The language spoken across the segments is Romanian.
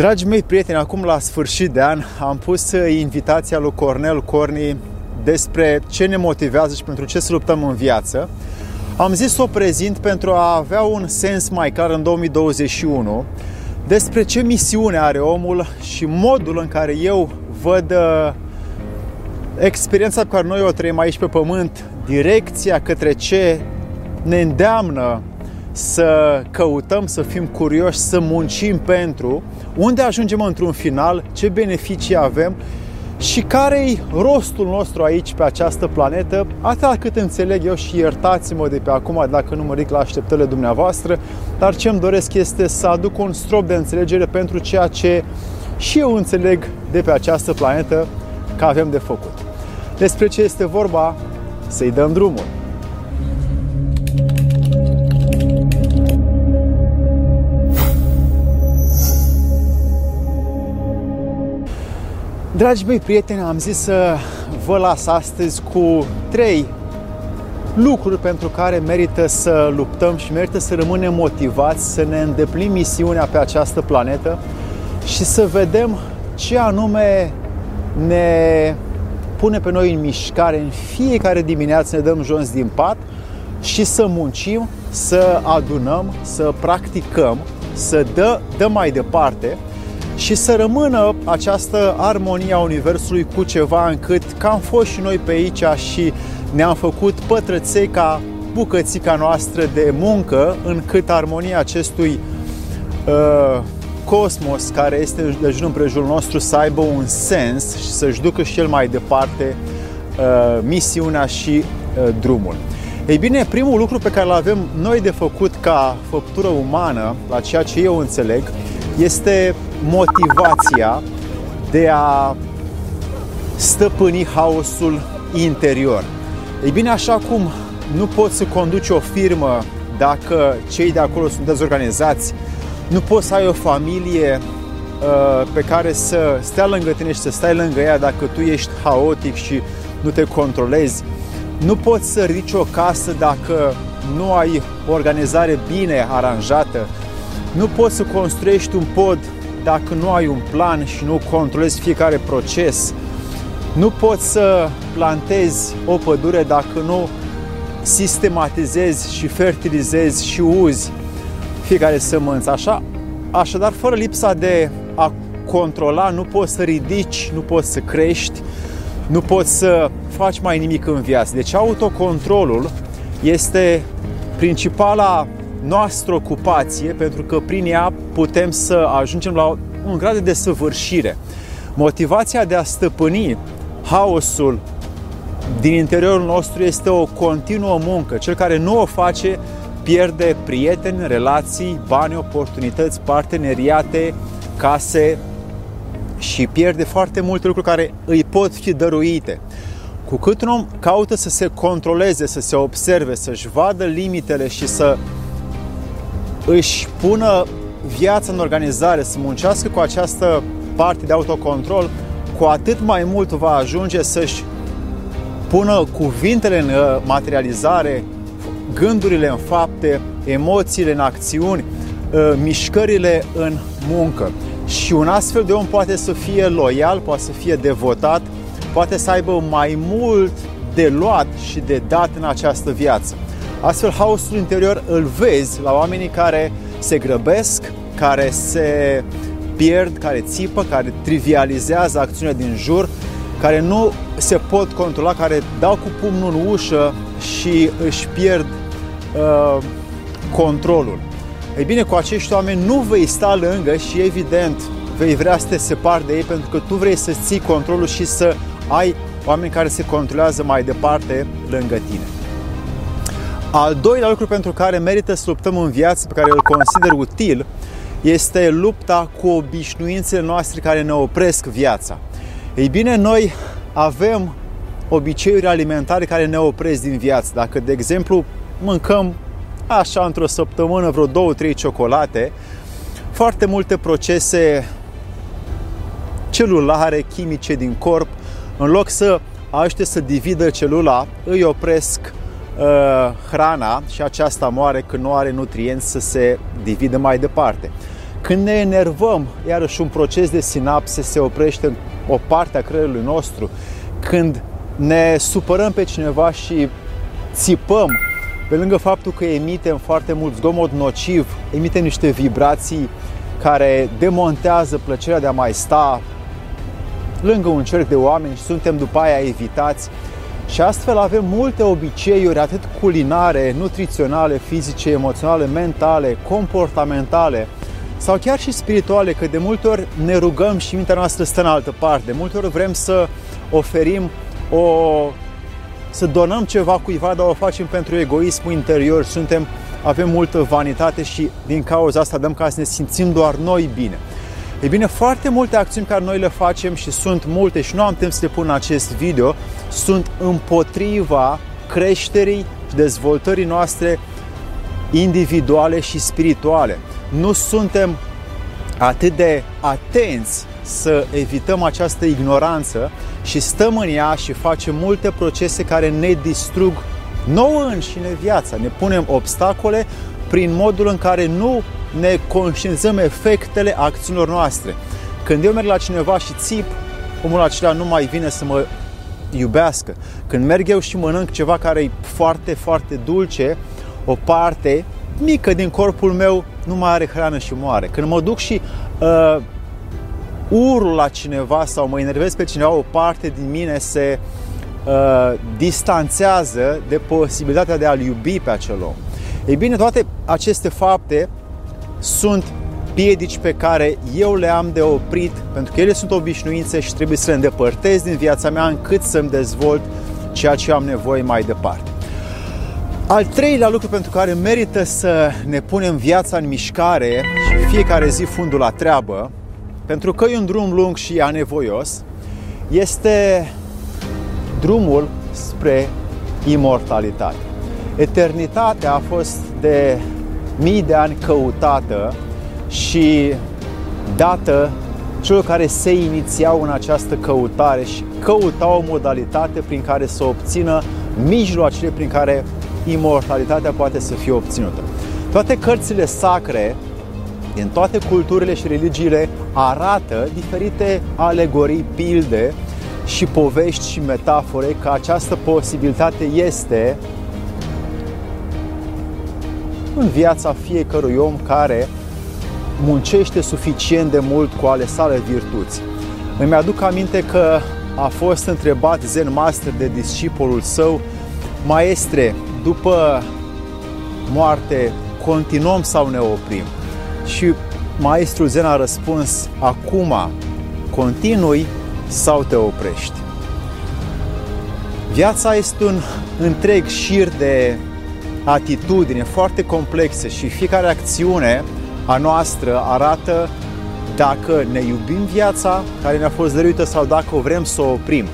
Dragii mei prieteni, acum la sfârșit de an am pus invitația lui Cornel Corni despre ce ne motivează și pentru ce să luptăm în viață. Am zis să o prezint pentru a avea un sens mai clar în 2021 despre ce misiune are omul și modul în care eu văd uh, experiența pe care noi o trăim aici pe pământ, direcția către ce ne îndeamnă să căutăm, să fim curioși, să muncim pentru, unde ajungem într-un final, ce beneficii avem și care-i rostul nostru aici pe această planetă, atât cât înțeleg eu și iertați-mă de pe acum dacă nu mă ridic la așteptările dumneavoastră, dar ce îmi doresc este să aduc un strop de înțelegere pentru ceea ce și eu înțeleg de pe această planetă că avem de făcut. Despre ce este vorba, să-i dăm drumul. Dragi mei prieteni, am zis să vă las astăzi cu trei lucruri pentru care merită să luptăm și merită să rămânem motivați să ne îndeplinim misiunea pe această planetă și să vedem ce anume ne pune pe noi în mișcare în fiecare dimineață ne dăm jos din pat și să muncim, să adunăm, să practicăm, să dă, dăm mai departe și să rămână această armonie a Universului cu ceva încât că am fost și noi pe aici și ne-am făcut pătrăței ca bucățica noastră de muncă, încât armonia acestui uh, cosmos care este de jur împrejurul nostru să aibă un sens și să-și ducă și el mai departe uh, misiunea și uh, drumul. Ei bine, primul lucru pe care îl avem noi de făcut ca făptură umană, la ceea ce eu înțeleg, este motivația de a stăpâni haosul interior. Ei bine, așa cum nu poți să conduci o firmă dacă cei de acolo sunt dezorganizați, nu poți să ai o familie uh, pe care să stea lângă tine și să stai lângă ea dacă tu ești haotic și nu te controlezi. Nu poți să ridici o casă dacă nu ai o organizare bine aranjată. Nu poți să construiești un pod dacă nu ai un plan și nu controlezi fiecare proces. Nu poți să plantezi o pădure dacă nu sistematizezi și fertilizezi și uzi fiecare sămânță. Așa, așadar, fără lipsa de a controla, nu poți să ridici, nu poți să crești, nu poți să faci mai nimic în viață. Deci autocontrolul este principala noastră ocupație, pentru că prin ea putem să ajungem la un grad de desăvârșire. Motivația de a stăpâni haosul din interiorul nostru este o continuă muncă. Cel care nu o face pierde prieteni, relații, bani, oportunități, parteneriate, case și pierde foarte multe lucruri care îi pot fi dăruite. Cu cât un om caută să se controleze, să se observe, să-și vadă limitele și să își pună viața în organizare, să muncească cu această parte de autocontrol, cu atât mai mult va ajunge să-și pună cuvintele în uh, materializare, gândurile în fapte, emoțiile în acțiuni, uh, mișcările în muncă. Și un astfel de om poate să fie loial, poate să fie devotat, poate să aibă mai mult de luat și de dat în această viață. Astfel, haosul interior îl vezi la oamenii care se grăbesc, care se pierd, care țipă, care trivializează acțiunea din jur, care nu se pot controla, care dau cu pumnul în ușă și își pierd uh, controlul. Ei bine, cu acești oameni nu vei sta lângă și evident vei vrea să te separi de ei pentru că tu vrei să ții controlul și să ai oameni care se controlează mai departe lângă tine. Al doilea lucru pentru care merită să luptăm în viață, pe care îl consider util, este lupta cu obișnuințele noastre care ne opresc viața. Ei bine, noi avem obiceiuri alimentare care ne opresc din viață. Dacă, de exemplu, mâncăm așa într-o săptămână vreo două, trei ciocolate, foarte multe procese celulare, chimice din corp, în loc să ajute să dividă celula, îi opresc uh, hrana și aceasta moare când nu are nutrienți să se dividă mai departe. Când ne enervăm, iarăși un proces de sinapse se oprește în o parte a creierului nostru. Când ne supărăm pe cineva și țipăm, pe lângă faptul că emitem foarte mult zgomot nociv, emitem niște vibrații care demontează plăcerea de a mai sta lângă un cerc de oameni și suntem după aia evitați. Și astfel avem multe obiceiuri, atât culinare, nutriționale, fizice, emoționale, mentale, comportamentale sau chiar și spirituale, că de multe ori ne rugăm și mintea noastră stă în altă parte. De multe ori vrem să oferim o să donăm ceva cuiva, dar o facem pentru egoismul interior, suntem, avem multă vanitate și din cauza asta dăm ca să ne simțim doar noi bine. E bine, foarte multe acțiuni care noi le facem și sunt multe și nu am timp să le pun în acest video, sunt împotriva creșterii și dezvoltării noastre individuale și spirituale. Nu suntem atât de atenți să evităm această ignoranță și stăm în ea și facem multe procese care ne distrug nouă înșine viața. Ne punem obstacole prin modul în care nu ne conștientizăm efectele acțiunilor noastre. Când eu merg la cineva și țip, omul acela nu mai vine să mă iubească. Când merg eu și mănânc ceva care e foarte, foarte dulce, o parte mică din corpul meu nu mai are hrană și moare. Când mă duc și uh, urul la cineva sau mă enervez pe cineva, o parte din mine se uh, distanțează de posibilitatea de a-l iubi pe acel om. Ei bine, toate aceste fapte sunt piedici pe care eu le am de oprit, pentru că ele sunt obișnuințe și trebuie să le îndepărtez din viața mea încât să-mi dezvolt ceea ce am nevoie mai departe. Al treilea lucru pentru care merită să ne punem viața în mișcare și fiecare zi fundul la treabă, pentru că e un drum lung și anevoios, este drumul spre imortalitate. Eternitatea a fost de mii de ani căutată și dată celor care se inițiau în această căutare și căutau o modalitate prin care să obțină mijloacele prin care imortalitatea poate să fie obținută. Toate cărțile sacre din toate culturile și religiile arată diferite alegorii, pilde și povești și metafore că această posibilitate este în viața fiecărui om care muncește suficient de mult cu ale sale virtuți. Îmi aduc aminte că a fost întrebat Zen Master de discipolul său, Maestre, după moarte continuăm sau ne oprim? Și maestrul Zen a răspuns, acum continui sau te oprești? Viața este un întreg șir de atitudine foarte complexe și fiecare acțiune a noastră arată dacă ne iubim viața care ne-a fost dăruită sau dacă o vrem să o oprim.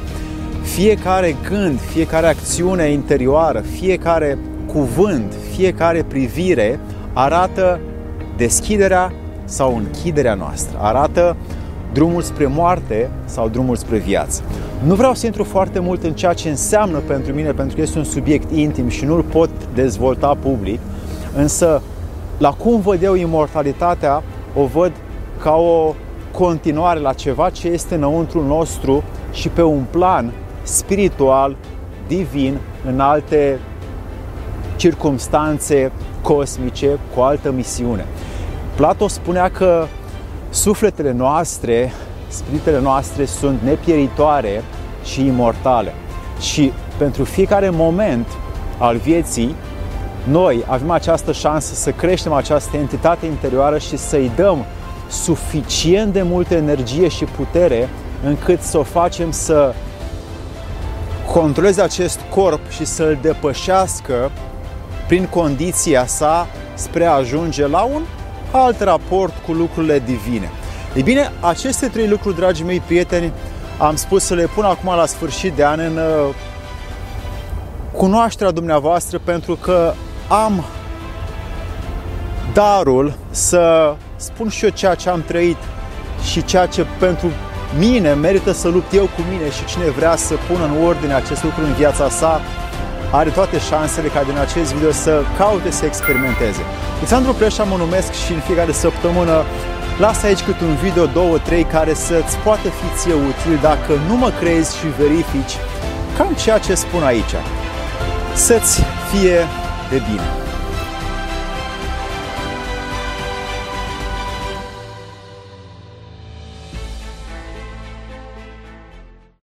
Fiecare gând, fiecare acțiune interioară, fiecare cuvânt, fiecare privire arată deschiderea sau închiderea noastră, arată drumul spre moarte sau drumul spre viață. Nu vreau să intru foarte mult în ceea ce înseamnă pentru mine, pentru că este un subiect intim și nu-l pot dezvolta public, însă la cum văd eu imortalitatea, o văd ca o continuare la ceva ce este înăuntru nostru și pe un plan spiritual, divin, în alte circumstanțe cosmice, cu altă misiune. Plato spunea că sufletele noastre, spiritele noastre sunt nepieritoare și imortale. Și pentru fiecare moment al vieții, noi avem această șansă să creștem această entitate interioară și să-i dăm suficient de multă energie și putere încât să o facem să controleze acest corp și să-l depășească prin condiția sa spre a ajunge la un alt raport cu lucrurile divine. Ei bine, aceste trei lucruri, dragii mei prieteni, am spus să le pun acum la sfârșit de an în uh, cunoașterea dumneavoastră pentru că am darul să spun și eu ceea ce am trăit și ceea ce pentru mine merită să lupt eu cu mine și cine vrea să pună în ordine acest lucru în viața sa, are toate șansele ca din acest video să caute să experimenteze. Alexandru Preșa mă numesc și în fiecare săptămână Lasă aici cât un video, două, trei, care să-ți poată fi ție util dacă nu mă crezi și verifici cam ceea ce spun aici. Să-ți fie de bine!